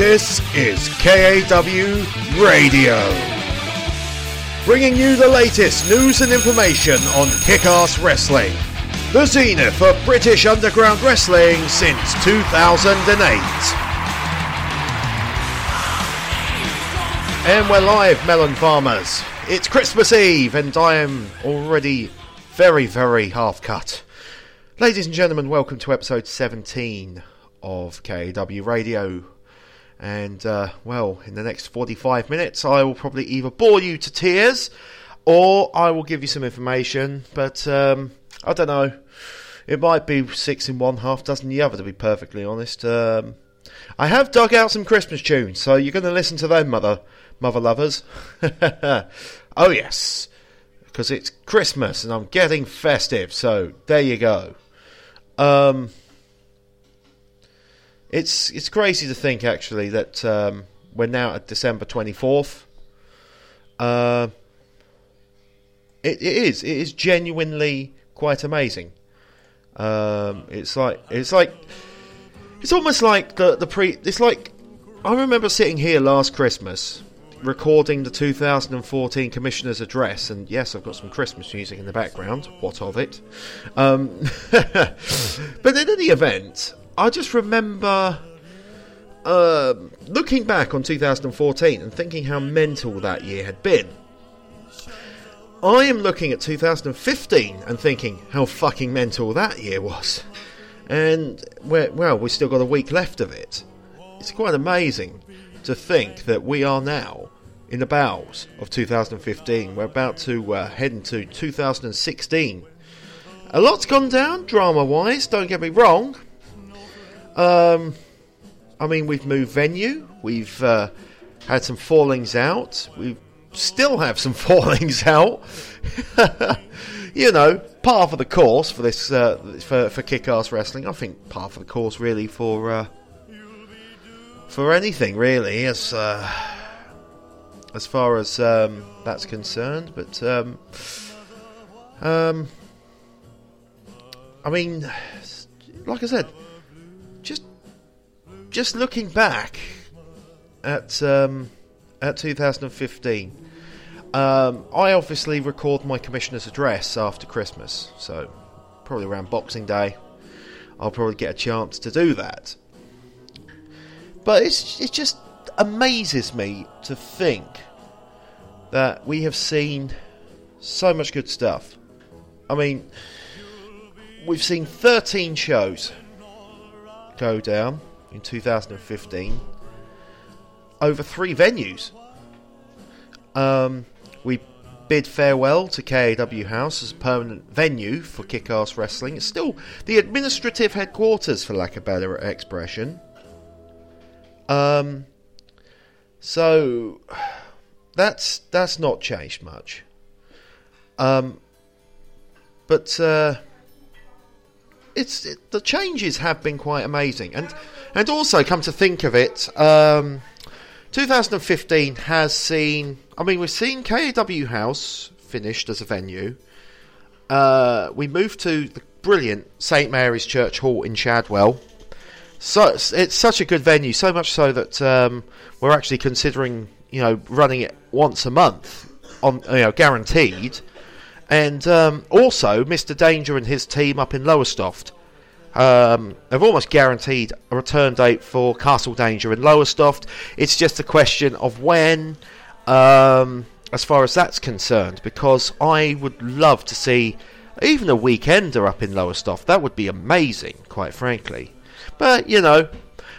This is KAW Radio. Bringing you the latest news and information on kick ass wrestling. The zenith of British underground wrestling since 2008. And we're live, melon farmers. It's Christmas Eve, and I am already very, very half cut. Ladies and gentlemen, welcome to episode 17 of KAW Radio. And, uh, well, in the next 45 minutes, I will probably either bore you to tears or I will give you some information. But, um, I don't know. It might be six in one, half dozen the other, to be perfectly honest. Um, I have dug out some Christmas tunes, so you're going to listen to them, mother, mother lovers. oh, yes. Because it's Christmas and I'm getting festive, so there you go. Um, it's it's crazy to think actually that um, we're now at December twenty fourth. Uh, it, it is it is genuinely quite amazing. Um, it's like it's like it's almost like the the pre. It's like I remember sitting here last Christmas recording the 2014 Commissioner's Address, and yes, I've got some Christmas music in the background. What of it? Um, but in any event, I just remember uh, looking back on 2014 and thinking how mental that year had been. I am looking at 2015 and thinking how fucking mental that year was. And, well, we've still got a week left of it. It's quite amazing to think that we are now in the bowels of 2015. We're about to uh, head into 2016. A lot's gone down drama wise, don't get me wrong. Um, I mean, we've moved venue. We've uh, had some fallings out. We still have some fallings out. you know, part of the course for this uh, for for kick-ass wrestling. I think part of the course really for uh, for anything really as uh, as far as um, that's concerned. But um, um, I mean, like I said, just looking back at um, at 2015, um, I obviously record my commissioner's address after Christmas, so probably around Boxing Day, I'll probably get a chance to do that. But it's it just amazes me to think that we have seen so much good stuff. I mean, we've seen 13 shows go down in 2015 over three venues. Um, we bid farewell to KAW House as a permanent venue for kick-ass wrestling. It's still the administrative headquarters, for lack of better expression. Um, so that's that's not changed much. Um, but uh, it's it, the changes have been quite amazing, and and also, come to think of it, um, 2015 has seen. I mean, we've seen KAW House finished as a venue. Uh, we moved to the brilliant St Mary's Church Hall in Shadwell. So it's, it's such a good venue, so much so that um, we're actually considering, you know, running it once a month, on you know, guaranteed. And um, also, Mr. Danger and his team up in Lowestoft um, they've almost guaranteed a return date for Castle Danger and Lowestoft. It's just a question of when, um, as far as that's concerned, because I would love to see even a weekender up in Lowestoft. That would be amazing, quite frankly. But, you know,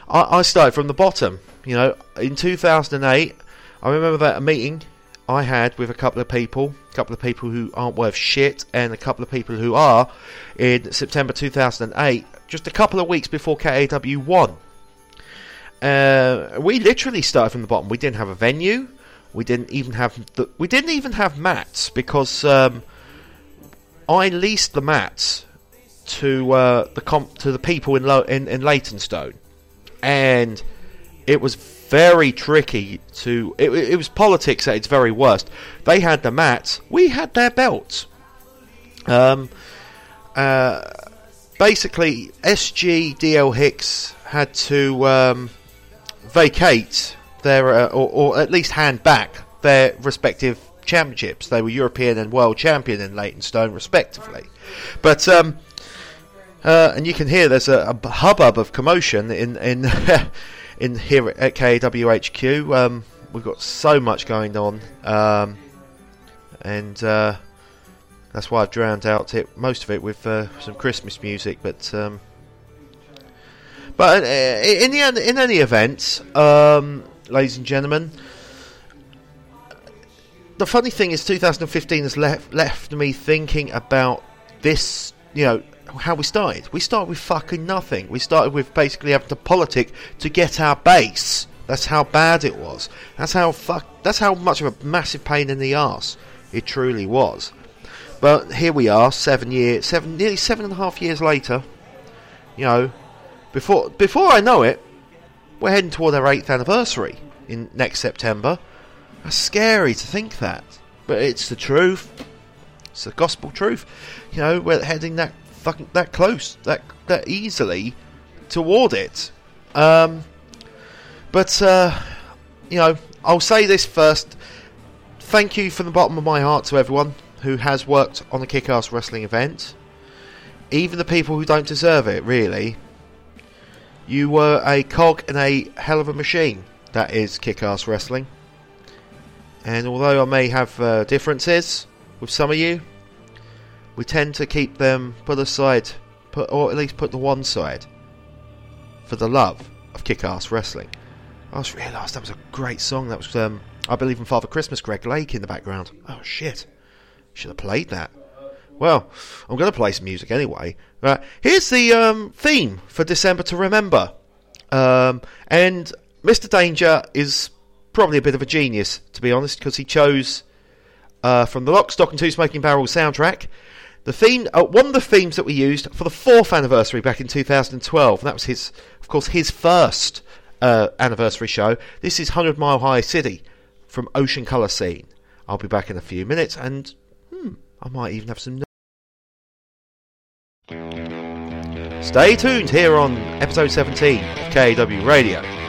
I, I started from the bottom. You know, in 2008, I remember that a meeting I had with a couple of people, a couple of people who aren't worth shit, and a couple of people who are, in September 2008, just a couple of weeks before KAW won. Uh, we literally started from the bottom. We didn't have a venue. We didn't even have the, we didn't even have mats because um, I leased the mats to uh, the comp, to the people in, Lo- in in Leytonstone, and it was very tricky to. It, it, was politics at its very worst. They had the mats, we had their belts. Um, uh, basically, SG DL Hicks had to um, vacate their, uh, or, or at least hand back their respective championships. They were European and World Champion in Leytonstone, respectively. But um, uh, and you can hear there's a, a hubbub of commotion in in in here at KWHQ. Um, we've got so much going on, um, and uh, that's why I've drowned out it most of it with uh, some Christmas music. But um, but uh, in the in any event, um, ladies and gentlemen, the funny thing is, 2015 has left left me thinking about this. You know how we started. We started with fucking nothing. We started with basically having to politic to get our base. That's how bad it was. That's how fuck. That's how much of a massive pain in the ass it truly was. But here we are, seven years, seven nearly seven and a half years later. You know, before before I know it, we're heading toward our eighth anniversary in next September. That's scary to think that, but it's the truth. It's the gospel truth. You know, we're heading that fucking that close, that that easily toward it. Um, but uh, you know, I'll say this first. Thank you from the bottom of my heart to everyone who has worked on a kick-ass wrestling event. Even the people who don't deserve it, really. You were a cog in a hell of a machine. That is kick-ass wrestling. And although I may have uh, differences with some of you, we tend to keep them put aside, put, or at least put to one side, for the love of kick-ass wrestling. I just realised that was a great song. That was, um, I believe, in Father Christmas, Greg Lake in the background. Oh shit! Should have played that. Well, I'm going to play some music anyway. Right, here's the um, theme for December to Remember. Um, and Mr. Danger is probably a bit of a genius, to be honest, because he chose uh, from the Lock, Stock and Two Smoking Barrels soundtrack the theme, uh, one of the themes that we used for the fourth anniversary back in 2012. And that was his, of course, his first uh, anniversary show. This is 100 Mile High City from Ocean Colour Scene. I'll be back in a few minutes, and hmm, I might even have some. Stay tuned here on episode 17 of KW Radio.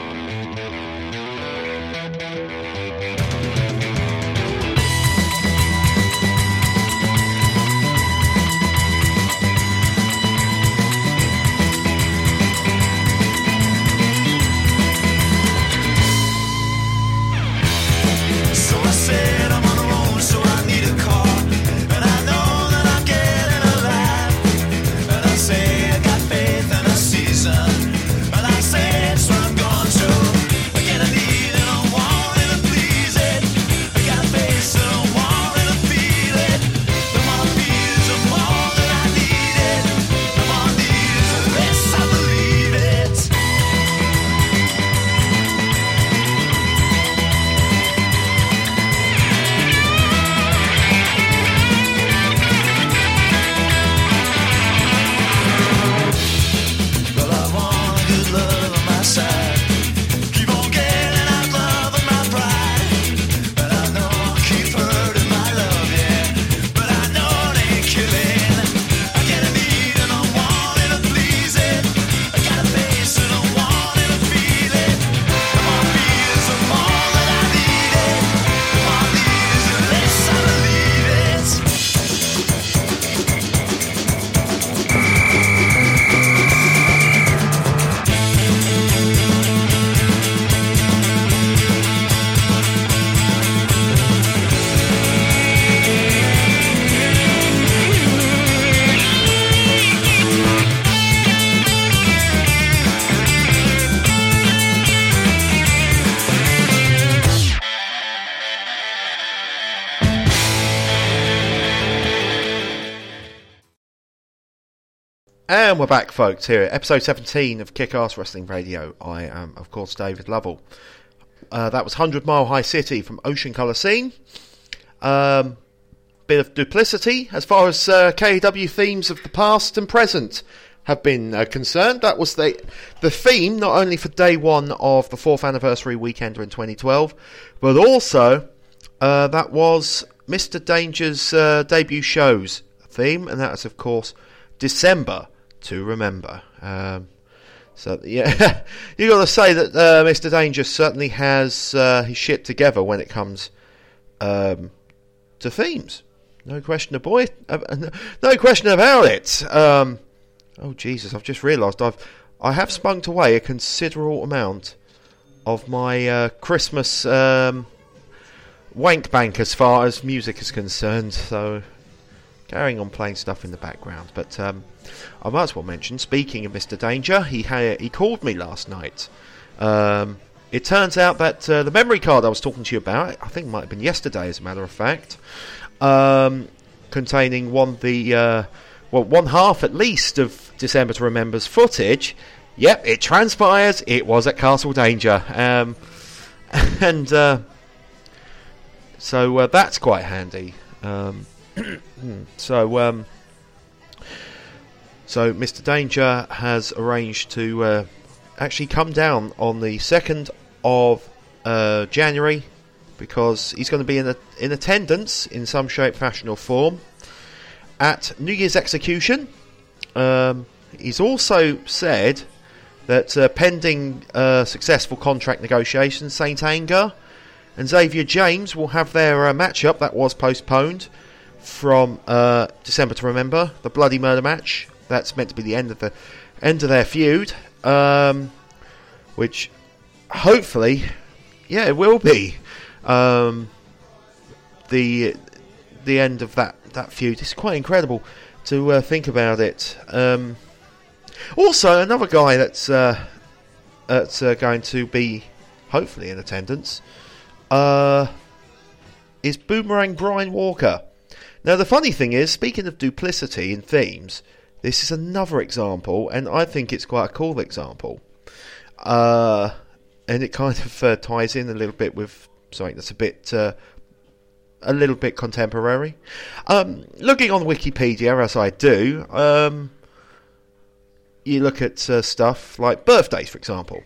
Folks, here at episode 17 of Kick Ass Wrestling Radio. I am, of course, David Lovell. Uh, that was 100 Mile High City from Ocean Colour Scene. Um, bit of duplicity as far as uh, KW themes of the past and present have been uh, concerned. That was the, the theme, not only for day one of the fourth anniversary weekend in 2012, but also uh, that was Mr. Danger's uh, debut show's theme, and that is, of course, December to remember. Um, So yeah, you got to say that uh, Mr. Danger certainly has uh, his shit together when it comes um, to themes. No question about it. No question about it. Um, oh Jesus! I've just realised I've I have spunked away a considerable amount of my uh, Christmas um, wank bank as far as music is concerned. So carrying on playing stuff in the background. But um, I might as well mention, speaking of Mr. Danger, he ha- he called me last night. Um, it turns out that uh, the memory card I was talking to you about, I think it might have been yesterday, as a matter of fact, um, containing one the uh, well one half at least of December to Remember's footage. Yep, it transpires it was at Castle Danger, um, and uh, so uh, that's quite handy. Um, so, um, so Mr. Danger has arranged to uh, actually come down on the second of uh, January because he's going to be in a, in attendance in some shape, fashion, or form at New Year's execution. Um, he's also said that uh, pending uh, successful contract negotiations, Saint Anger and Xavier James will have their uh, matchup that was postponed from uh, December to Remember, the Bloody Murder match. That's meant to be the end of the end of their feud, um, which hopefully, yeah, it will be um, the the end of that that feud. It's quite incredible to uh, think about it. Um, also, another guy that's uh, that's uh, going to be hopefully in attendance uh, is Boomerang Brian Walker. Now, the funny thing is, speaking of duplicity in themes, this is another example, and I think it's quite a cool example. Uh, and it kind of uh, ties in a little bit with something that's a bit. Uh, a little bit contemporary. Um, looking on Wikipedia, as I do, um, you look at uh, stuff like birthdays, for example.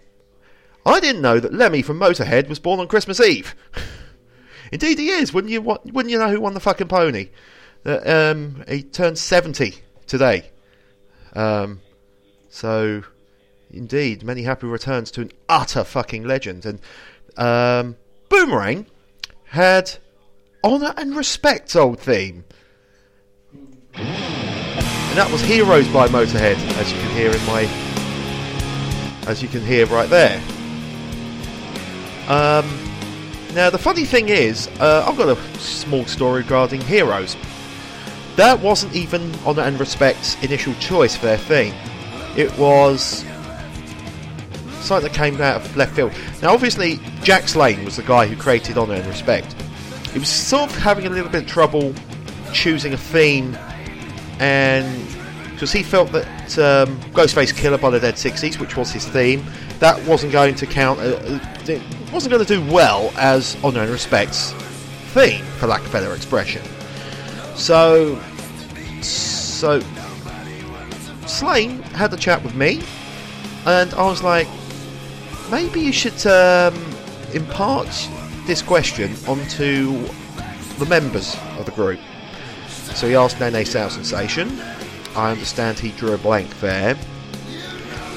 I didn't know that Lemmy from Motorhead was born on Christmas Eve. Indeed, he is. Wouldn't you? Wouldn't you know who won the fucking pony? Uh, um, he turned seventy today. Um, so, indeed, many happy returns to an utter fucking legend. And um, Boomerang had honour and respect old theme. And that was Heroes by Motorhead, as you can hear in my as you can hear right there. Um, now, the funny thing is, uh, I've got a small story regarding Heroes. That wasn't even Honour and Respect's initial choice for their theme. It was something that came out of left field. Now, obviously, Jack Slane was the guy who created Honour and Respect. He was sort of having a little bit of trouble choosing a theme, and because he felt that um, Ghostface Killer by the Dead 60s, which was his theme, that wasn't going to count. Uh, it wasn't going to do well as Honour and Respect's theme, for lack of better expression. So, so Slane had a chat with me, and I was like, maybe you should um, impart this question onto the members of the group. So he asked Nene Sound Sensation. I understand he drew a blank there.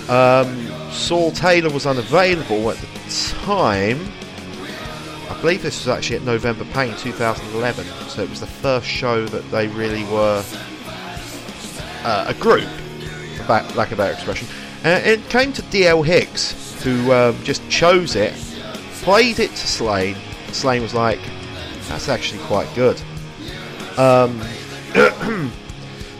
Um, Saul Taylor was unavailable at the time. I believe this was actually at November Pain 2011, so it was the first show that they really were uh, a group, for lack of better expression. And it came to DL Hicks, who um, just chose it, played it to Slane. Slane was like, "That's actually quite good." Um,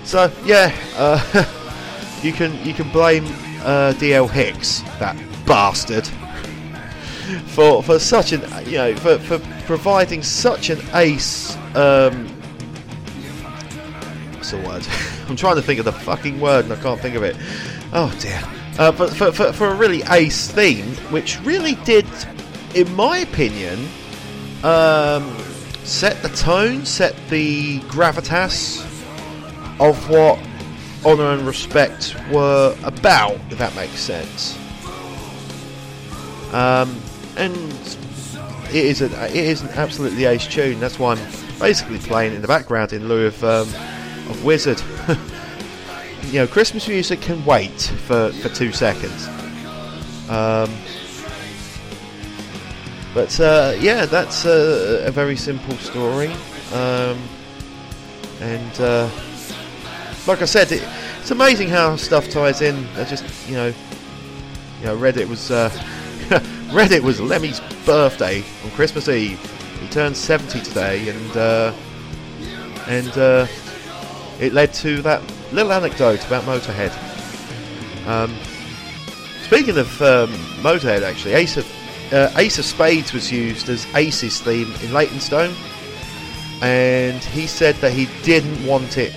so yeah, uh, you can you can blame uh, DL Hicks, that bastard, for for such an you know for, for providing such an ace. Um, what's the word? I'm trying to think of the fucking word and I can't think of it. Oh dear. Uh, but for, for, for a really ace theme, which really did, in my opinion, um, set the tone, set the gravitas of what honour and respect were about, if that makes sense. Um, and it is, a, it is an absolutely ace tune. That's why I'm basically playing in the background in lieu of, um, of Wizzard. you know, Christmas music can wait for, for two seconds. Um, but uh, yeah, that's a, a, very simple story. Um, and uh, like I said, it, it's amazing how stuff ties in. I just, you know, you know, Reddit was uh, Reddit was Lemmy's birthday on Christmas Eve. He turned 70 today, and uh, and uh, it led to that little anecdote about Motorhead. Um, speaking of um, Motorhead, actually, Ace of uh, Ace of Spades was used as Ace's theme in Leytonstone, and he said that he didn't want it,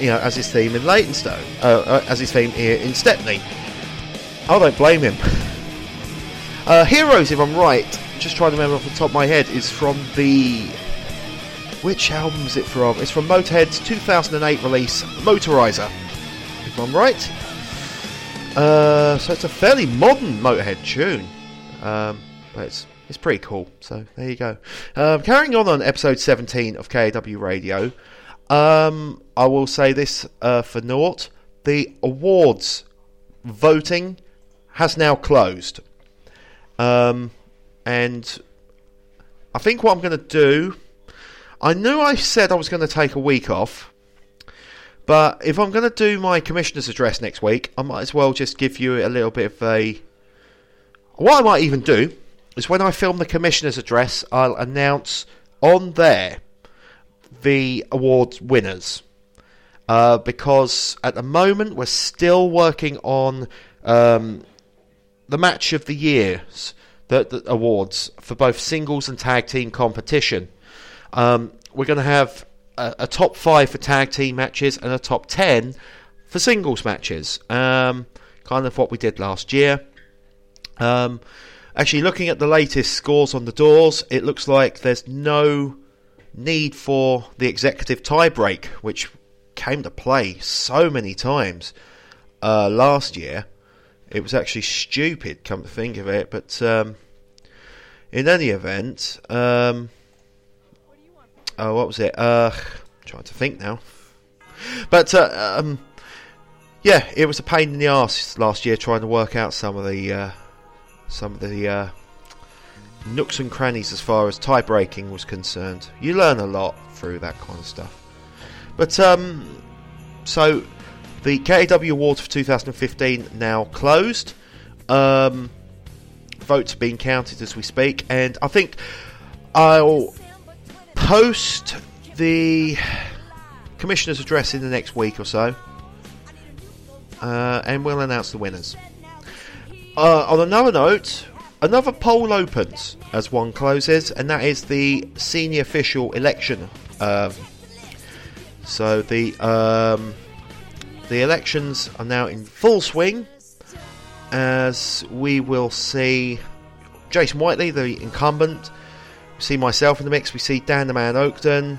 you know, as his theme in Leytonstone, uh, uh, as his theme here in Stepney. I don't blame him. Uh, Heroes, if I'm right, just trying to remember off the top of my head, is from the. Which album is it from? It's from Motorhead's 2008 release, Motorizer, if I'm right. Uh, so it's a fairly modern Motorhead tune. Um, but it's it's pretty cool. So there you go. Um, carrying on on episode 17 of KAW Radio, um, I will say this uh, for naught: the awards voting has now closed, um, and I think what I'm going to do. I knew I said I was going to take a week off. But if I'm going to do my commissioner's address next week, I might as well just give you a little bit of a what I might even do is when I film the commissioner's address, I'll announce on there the awards winners. Uh, because at the moment we're still working on um, the match of the years, the, the, awards for both singles and tag team competition. Um, we're going to have a, a, top five for tag team matches and a top ten for singles matches. Um, kind of what we did last year. Um, actually, looking at the latest scores on the doors, it looks like there's no need for the executive tiebreak, which came to play so many times uh, last year. It was actually stupid, come to think of it. But um, in any event, um, oh, what was it? Uh, trying to think now. But uh, um, yeah, it was a pain in the ass last year trying to work out some of the uh, some of the uh, nooks and crannies as far as tie breaking was concerned. You learn a lot through that kind of stuff. But um, so the KAW Awards for 2015 now closed. Um, votes being counted as we speak, and I think I'll post the commissioner's address in the next week or so, uh, and we'll announce the winners. Uh, on another note, another poll opens as one closes, and that is the senior official election. Um, so the um, the elections are now in full swing, as we will see Jason Whiteley, the incumbent. We see myself in the mix. We see Dan the Man Oakden,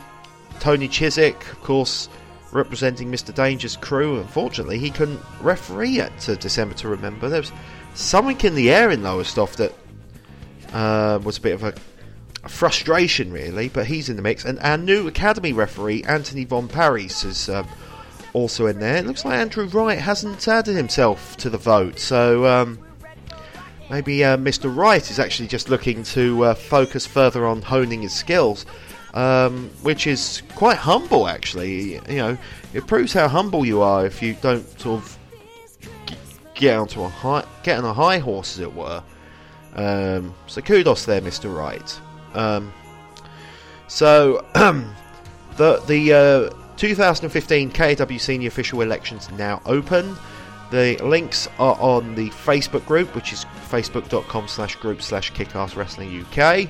Tony Chiswick, of course, representing Mr. Danger's crew. Unfortunately, he couldn't referee it to December to Remember. There was something in the air in Lowestoft that uh, was a bit of a, a, frustration, really. But he's in the mix, and our new academy referee Anthony Von Paris is um, also in there. It looks like Andrew Wright hasn't added himself to the vote, so um, maybe uh, Mr. Wright is actually just looking to uh, focus further on honing his skills. Um, which is quite humble, actually. You know, it proves how humble you are if you don't sort of get onto a high, get on a high horse, as it were. Um, so kudos there, Mister Wright. Um, so the the uh, 2015 KAW Senior Official Elections now open. The links are on the Facebook group, which is facebook.com slash group slash kickass wrestling UK.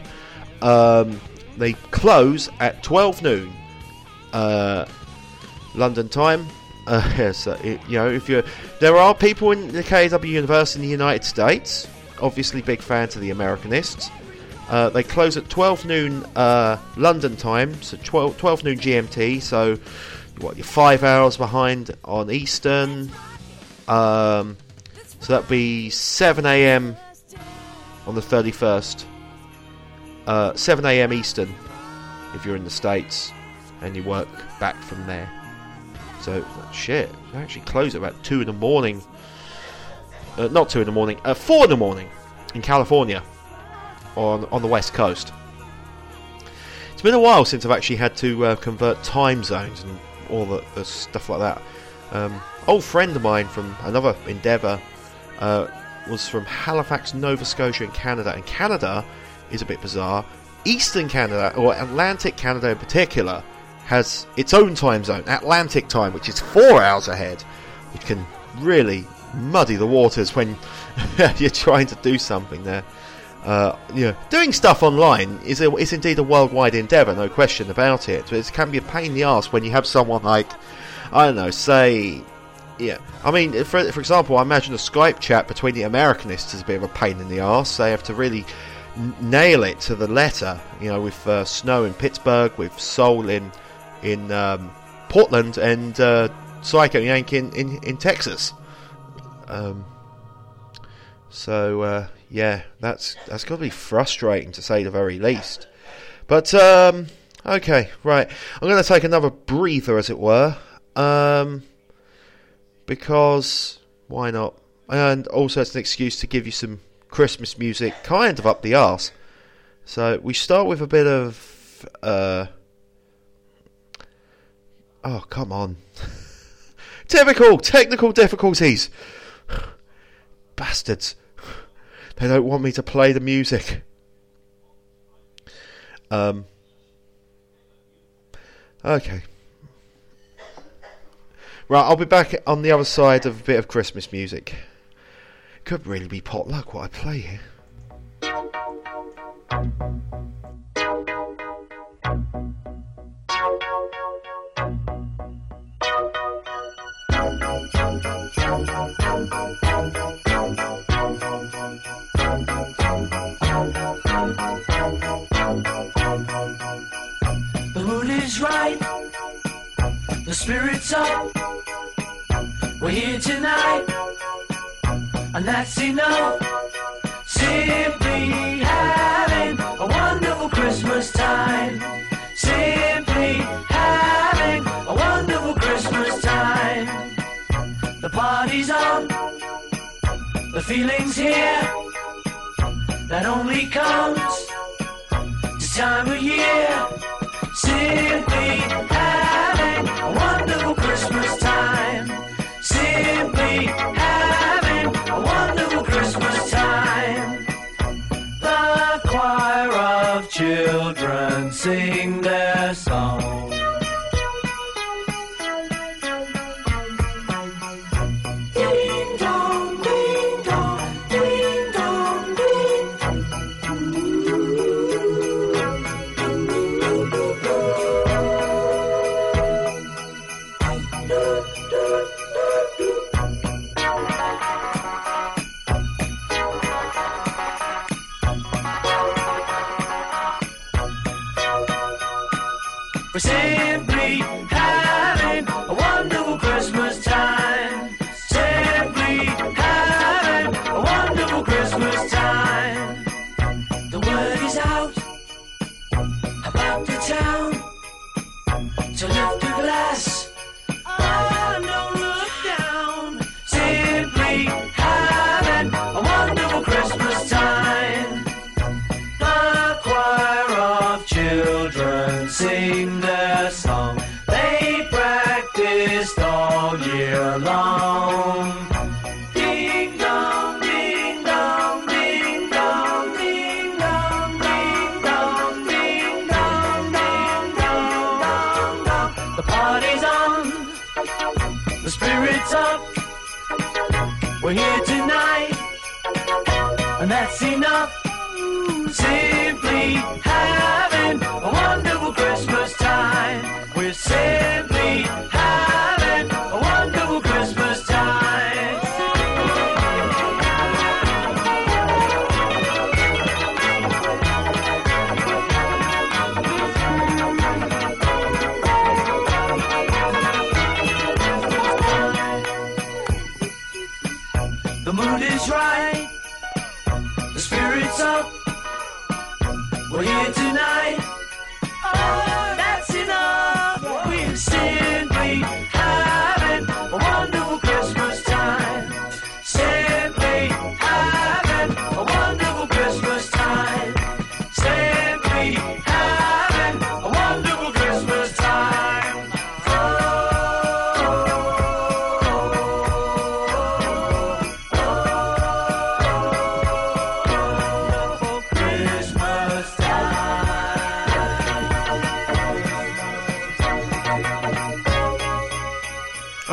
Um, they close at 12 noon uh, London time. Uh, so you know, if you there are people in the KAW universe in the United States, obviously big fans of the Americanists. Uh, they close at 12 noon uh, London time, so 12, 12 noon GMT. So, what you're five hours behind on Eastern. Um, so that'd be 7 a.m. on the 31st. Uh, 7 a.m. Eastern if you're in the States, and you work back from there. So shit, they actually close at about two in the morning. Uh, not two in the morning, uh, four in the morning in California, on on the west coast. It's been a while since I've actually had to uh, convert time zones and all the, the stuff like that. Um, old friend of mine from another endeavour uh, was from Halifax, Nova Scotia, in Canada. And Canada is a bit bizarre. Eastern Canada, or Atlantic Canada in particular, has its own time zone, Atlantic time, which is four hours ahead, which can really muddy the waters when you're trying to do something there. Uh, you know, doing stuff online is a, is indeed a worldwide endeavour, no question about it. But it can be a pain in the ass when you have someone like, I don't know, say, yeah. I mean, for for example, I imagine a Skype chat between the Americanists is a bit of a pain in the ass. They have to really n- nail it to the letter. You know, with uh, snow in Pittsburgh, with Soul in in um, Portland, and uh, Psycho Yank in, in, in Texas. Um, so uh, yeah, that's that's got to be frustrating to say the very least. But um, okay, right, I'm going to take another breather, as it were, um, because why not? And also, it's an excuse to give you some Christmas music, kind of up the arse. So we start with a bit of. Uh, oh come on! Typical technical difficulties. Bastards. They don't want me to play the music. Um. Okay. Right, I'll be back on the other side of a bit of Christmas music. Could really be potluck what I play here. The mood is right. The spirit's up. We're here tonight. And that's enough. Simply having party's on. The feeling's here. That only comes this time of year. Simply having a wonderful Christmas time. Simply having a wonderful Christmas time. The choir of children sing their song. Children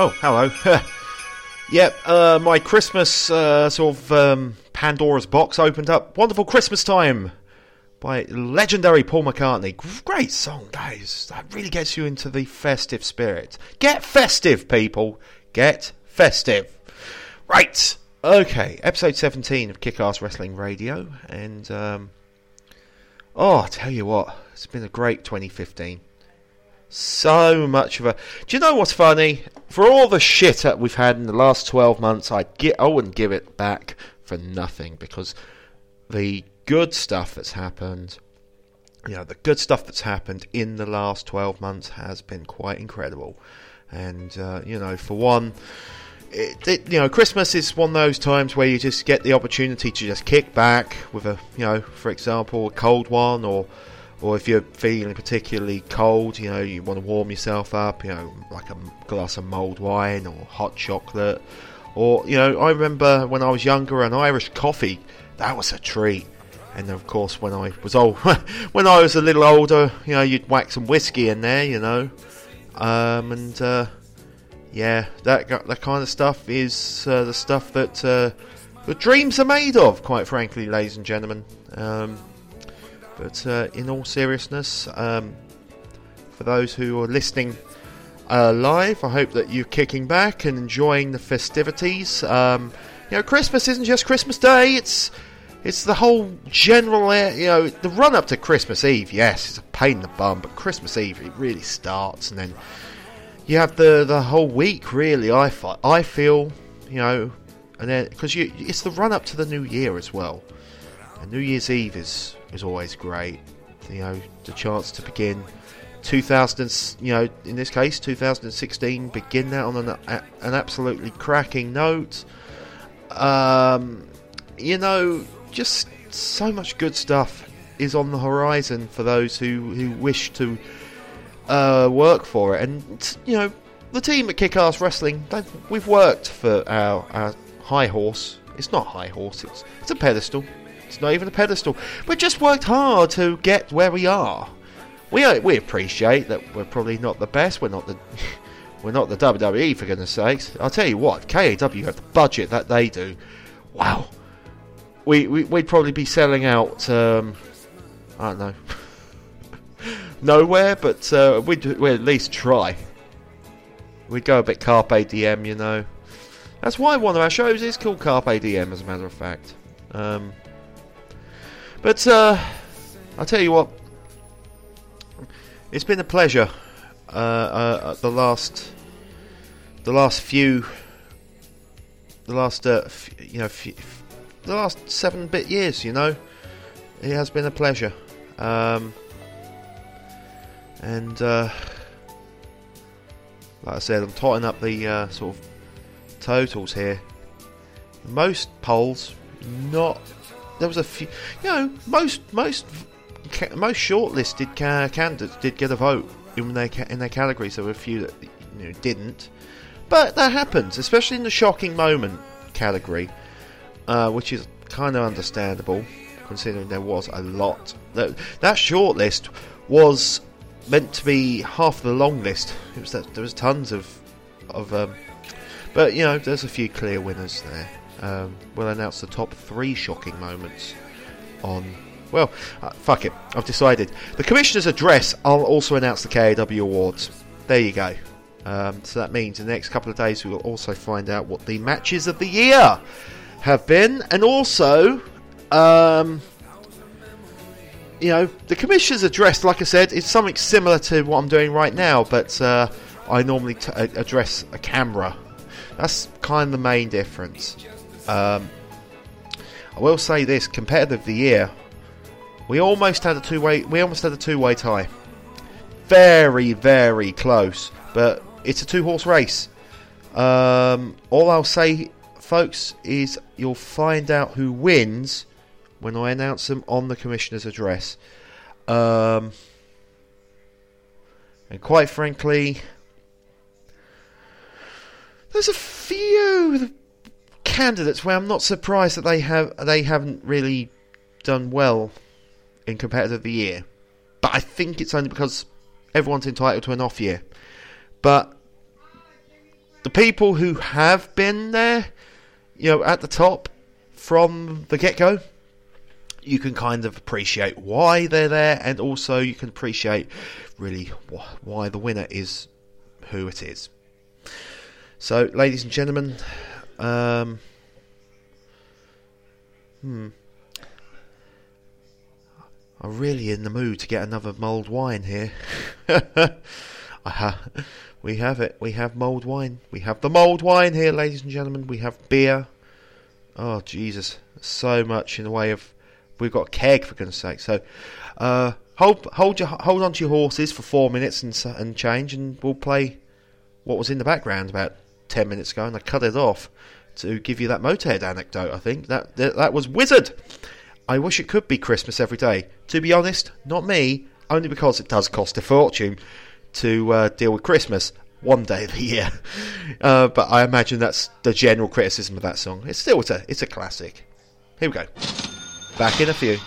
Oh, hello. yep, uh, my Christmas uh, sort of um, Pandora's box opened up. Wonderful Christmas Time by legendary Paul McCartney. Great song, guys. That really gets you into the festive spirit. Get festive, people. Get festive. Right. Okay, episode 17 of Kick Ass Wrestling Radio. And, um, oh, I tell you what, it's been a great 2015 so much of a. Do you know what's funny? For all the shit that we've had in the last 12 months, I'd get, I wouldn't give it back for nothing because the good stuff that's happened, you know, the good stuff that's happened in the last 12 months has been quite incredible. And, uh, you know, for one, it, it, you know, Christmas is one of those times where you just get the opportunity to just kick back with a, you know, for example, a cold one or or if you're feeling particularly cold, you know, you want to warm yourself up, you know, like a glass of mulled wine or hot chocolate. Or, you know, I remember when I was younger, an Irish coffee, that was a treat. And of course, when I was old, when I was a little older, you know, you'd whack some whiskey in there, you know. Um, and, uh, yeah, that that kind of stuff is uh, the stuff that uh, the dreams are made of, quite frankly, ladies and gentlemen. Um, but uh, in all seriousness, um, for those who are listening uh, live, I hope that you're kicking back and enjoying the festivities. Um, you know, Christmas isn't just Christmas Day; it's it's the whole general, you know, the run up to Christmas Eve. Yes, it's a pain in the bum, but Christmas Eve it really starts, and then you have the the whole week. Really, I I feel, you know, and then because you it's the run up to the New Year as well. And New Year's Eve is is always great. You know, the chance to begin 2000, you know, in this case 2016, begin that on an, an absolutely cracking note. Um, you know, just so much good stuff is on the horizon for those who, who wish to uh, work for it. And, you know, the team at Kick Ass Wrestling, we've worked for our, our high horse. It's not high horse, it's, it's a pedestal. It's not even a pedestal. We've just worked hard to get where we are. We uh, we appreciate that we're probably not the best. We're not the we're not the WWE for goodness sakes. I'll tell you what, KAW have the budget that they do. Wow, we, we would probably be selling out. Um, I don't know. Nowhere, but uh, we'd, we'd at least try. We'd go a bit Carpe Diem, you know. That's why one of our shows is called Carpe Diem, as a matter of fact. Um, but uh, I'll tell you what, it's been a pleasure. Uh, uh, the last, the last few, the last, uh, f- you know, f- the last seven bit years. You know, it has been a pleasure. Um, and uh, like I said, I'm totting up the uh, sort of totals here. Most polls not there was a few. You know, most most most shortlisted ca- candidates did get a vote in their in their categories. There were a few that you know didn't, but that happens, especially in the shocking moment category, uh, which is kind of understandable considering there was a lot. That that shortlist was meant to be half the long list. It was that there was tons of of, um, but you know, there's a few clear winners there um, we'll announce the top three shocking moments on. Well, uh, fuck it. I've decided. The Commissioner's address, I'll also announce the KAW Awards. There you go. Um, so that means in the next couple of days we will also find out what the matches of the year have been. And also, um, you know, the Commissioner's address, like I said, is something similar to what I'm doing right now, but uh, I normally t- address a camera. That's kind of the main difference. Um, I will say this: competitive of the year, we almost had a two-way. We almost had a two-way tie. Very, very close, but it's a two-horse race. Um, all I'll say, folks, is you'll find out who wins when I announce them on the commissioner's address. Um, and quite frankly, there's a few candidates where I'm not surprised that they have they haven't really done well in competitive of the year. But I think it's only because everyone's entitled to an off year. But the people who have been there, you know, at the top from the get go, you can kind of appreciate why they're there, and also you can appreciate really wh- why the winner is who it is. So, ladies and gentlemen, um, hmm, I'm really in the mood to get another mulled wine here. Aha. We have it. We have mulled wine. We have the mulled wine here, ladies and gentlemen. We have beer. Oh Jesus, so much in the way of. We've got keg for goodness sake. So, uh, hold hold your hold on to your horses for four minutes and and change, and we'll play what was in the background about ten minutes ago, and I cut it off to give you that Motorhead anecdote. I think that that, that was Wizzard. I wish it could be Christmas every day. To be honest, not me, only because it does cost a fortune to uh, deal with Christmas one day of the year. Uh, but I imagine that's the general criticism of that song. It's still it's a it's a classic. Here we go. Back in a few.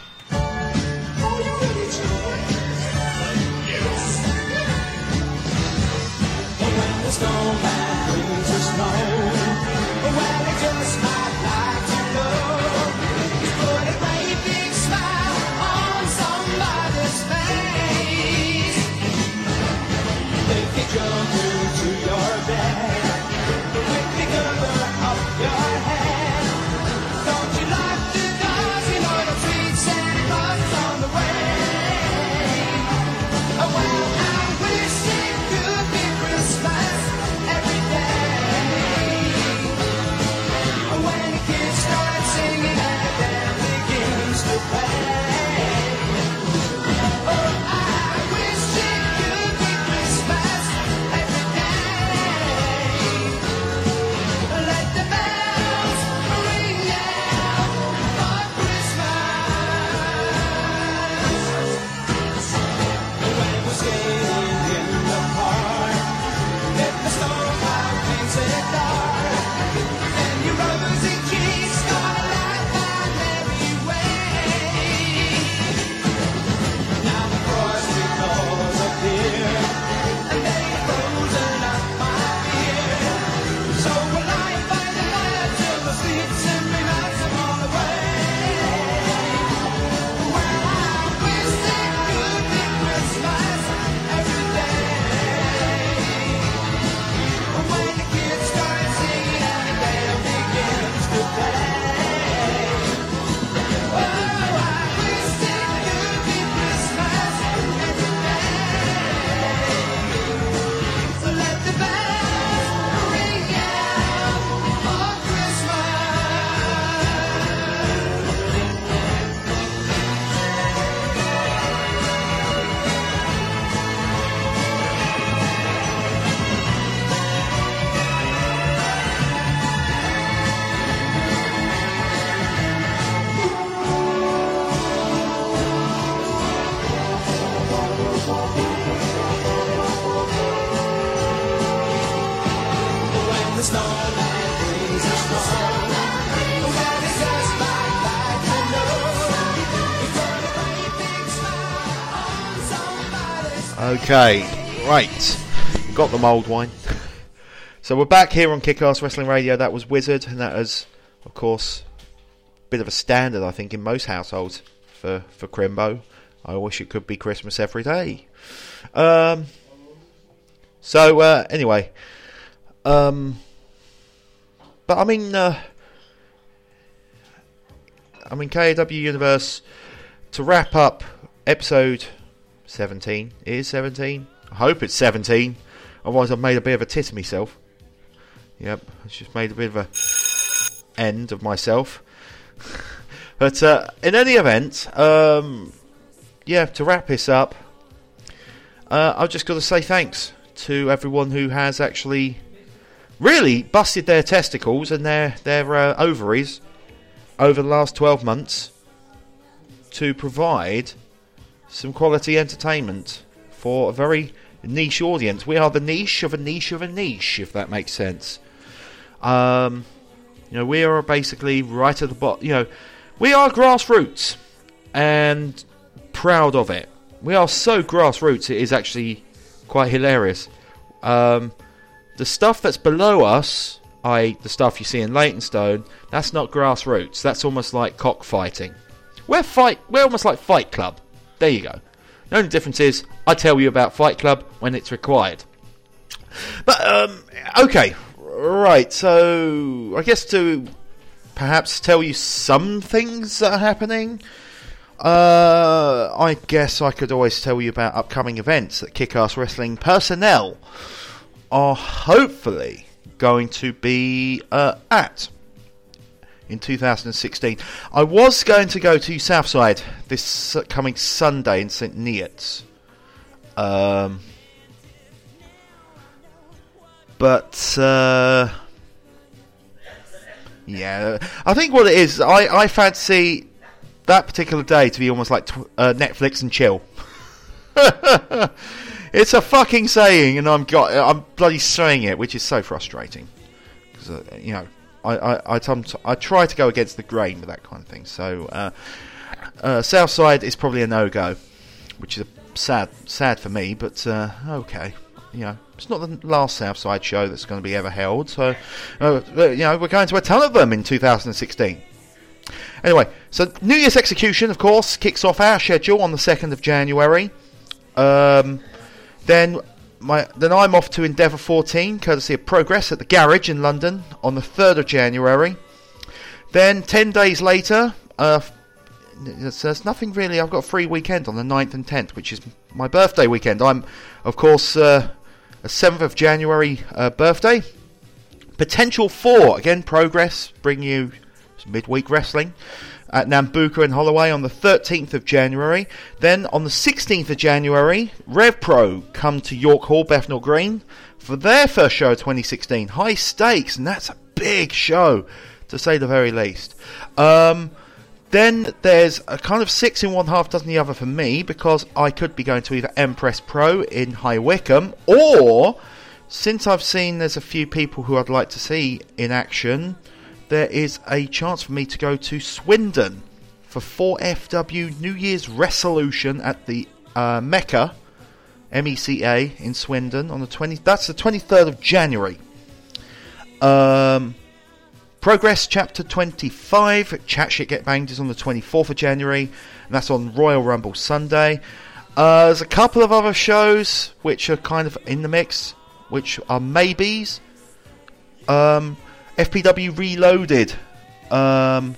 Okay, right. Got the mould wine. So we're back here on Kickass Wrestling Radio. That was Wizzard, and that is, of course, a bit of a standard, I think, in most households for, for Crimbo. I wish it could be Christmas every day. Um, so, uh, anyway. Um, but I mean, uh, I mean, KAW Universe, to wrap up episode 17. It is 17. I hope it's 17. Otherwise, I've made a bit of a tit of myself. Yep, I just made a bit of a end of myself. but uh, in any event, um, yeah, to wrap this up, uh, I've just got to say thanks to everyone who has actually really busted their testicles and their their uh, ovaries over the last 12 months to provide some quality entertainment for a very niche audience. We are the niche of a niche of a niche, if that makes sense. Um, you know, we are basically right at the bottom. You know, we are grassroots and proud of it. We are so grassroots; it is actually quite hilarious. Um, the stuff that's below us, i.e., the stuff you see in Leytonstone, that's not grassroots. That's almost like cockfighting. We're fight. We're almost like Fight Club. There you go. The only difference is I tell you about Fight Club when it's required. But um, okay, right. So I guess to perhaps tell you some things that are happening. Uh, I guess I could always tell you about upcoming events that Kick-Ass Wrestling personnel are hopefully going to be uh, at in 2016. I was going to go to Southside this coming Sunday in St. Neots. Um, but uh, yeah, I think what it is, I, I fancy that particular day to be almost like tw- uh, Netflix and chill. it's a fucking saying, and I'm got I'm bloody saying it, which is so frustrating because uh, you know I try to go against the grain with that kind of thing. So uh, uh, Southside is probably a no go, which is sad sad for me, but uh, okay, you know it's not the last Southside show that's going to be ever held. So uh, you know we're going to a ton of them in 2016. Anyway, so New Year's Execution, of course, kicks off our schedule on the 2nd of January. Um, then my then I'm off to Endeavour 14, courtesy of Progress at the Garage in London on the 3rd of January. Then 10 days later, uh, there's, nothing really. I've got a free weekend on the 9th and 10th, which is my birthday weekend. I'm, of course, uh, a 7th of January uh, birthday. Potential 4, again progress, bring you midweek wrestling at Nambucca and Holloway on the 13th of January. Then on the 16th of January, RevPro come to York Hall, Bethnal Green for their first show of 2016. High stakes, and that's a big show to say the very least. Um, then there's a kind of six in one half dozen the other for me because I could be going to either Empress Pro in High Wycombe or since I've seen there's a few people who I'd like to see in action there is a chance for me to go to Swindon for 4FW New Year's Resolution at the uh, Mecca, MECA in Swindon on the 20. That's the 23rd of January. Um, Progress Chapter 25, Chat Shit Get Banged is on the 24th of January, and that's on Royal Rumble Sunday. Uh, there's a couple of other shows which are kind of in the mix, which are maybes. Um, FPW Reloaded um,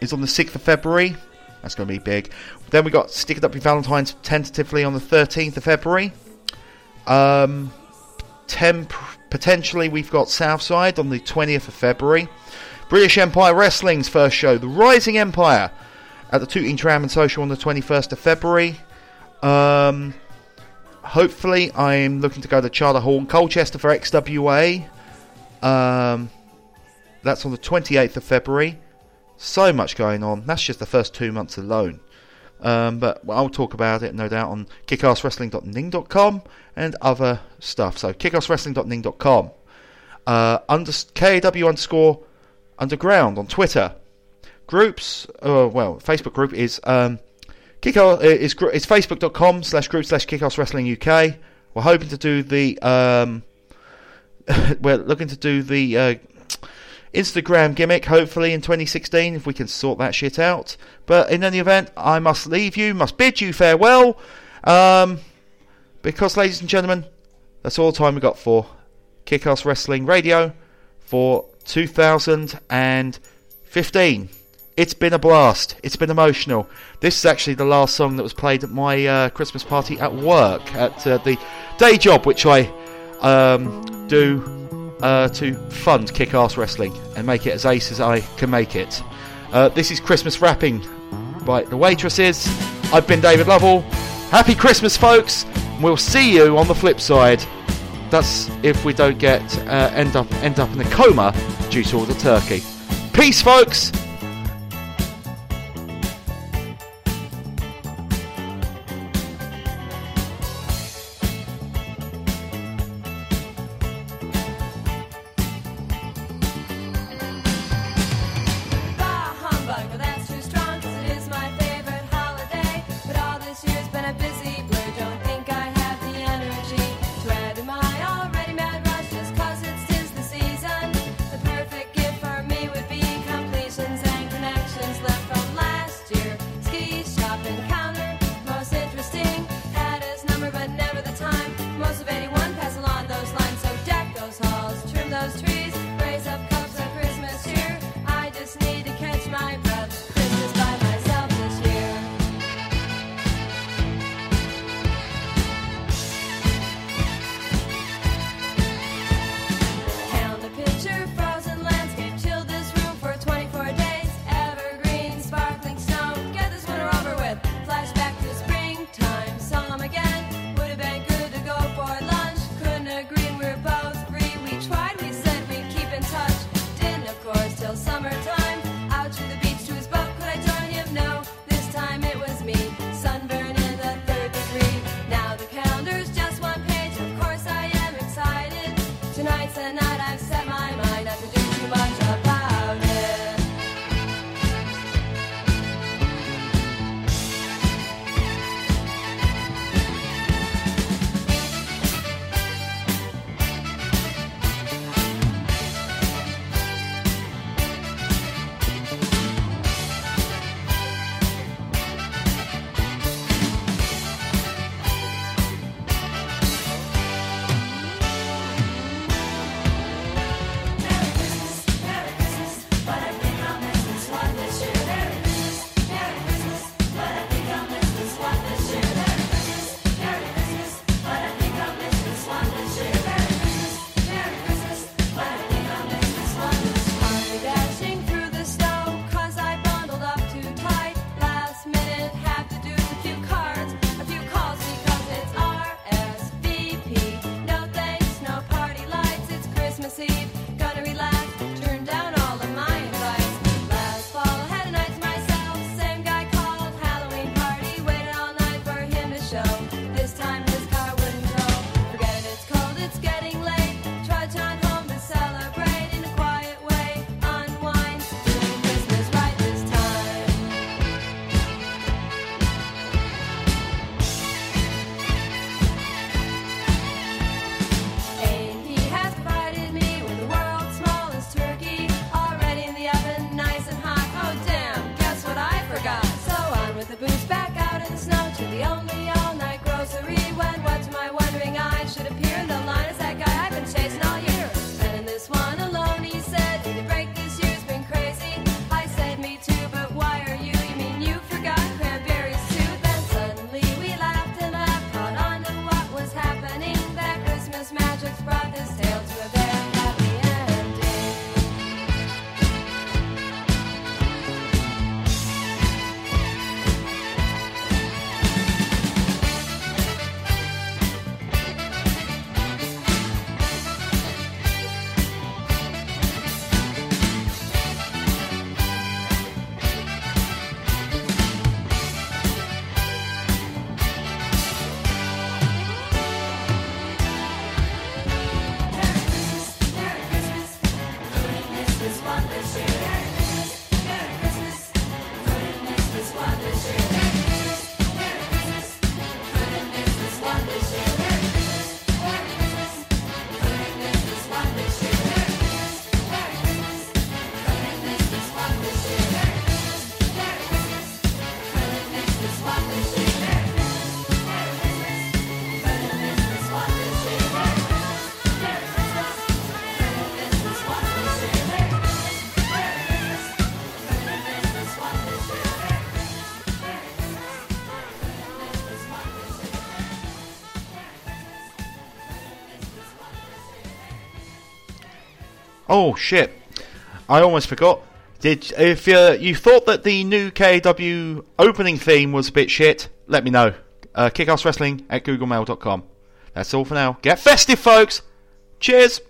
is on the 6th of February. That's going to be big. Then we got Stick It Up Your Valentine's tentatively on the 13th of February. Um, temp- potentially, we've got Southside on the 20th of February. British Empire Wrestling's first show, The Rising Empire, at the Tooting Tram and Social on the 21st of February. Um, hopefully, I'm looking to go to Charter Hall in Colchester for XWA. Um, that's on the 28th of February. So much going on. That's just the first two months alone. Um, but I'll talk about it, no doubt, on kickasswrestling.ning.com and other stuff. So kickasswrestling.ning.com. Uh, under, KW underscore underground on Twitter. Groups, uh, well, Facebook group is um, kick uh, is, is facebook.com slash group slash kickass wrestling UK. We're hoping to do the um, we're looking to do the uh, Instagram gimmick, hopefully in 2016, if we can sort that shit out. But in any event, I must leave you, must bid you farewell. Um, because, ladies and gentlemen, that's all the time we got for Kickass Wrestling Radio for 2015. It's been a blast. It's been emotional. This is actually the last song that was played at my uh, Christmas party at work, at uh, the day job, which I um, do uh, to fund Kick Ass Wrestling and make it as ace as I can make it. Uh, this is Christmas Wrapping by The Waitresses. I've been David Lovell. Happy Christmas, folks. We'll see you on the flip side. That's if we don't get uh, end up end up in a coma due to all the turkey. Peace, folks. Oh shit! I almost forgot. Did if you thought that the new KW opening theme was a bit shit, let me know. Uh, kickasswrestling at googlemail.com. That's all for now. Get festive, folks. Cheers.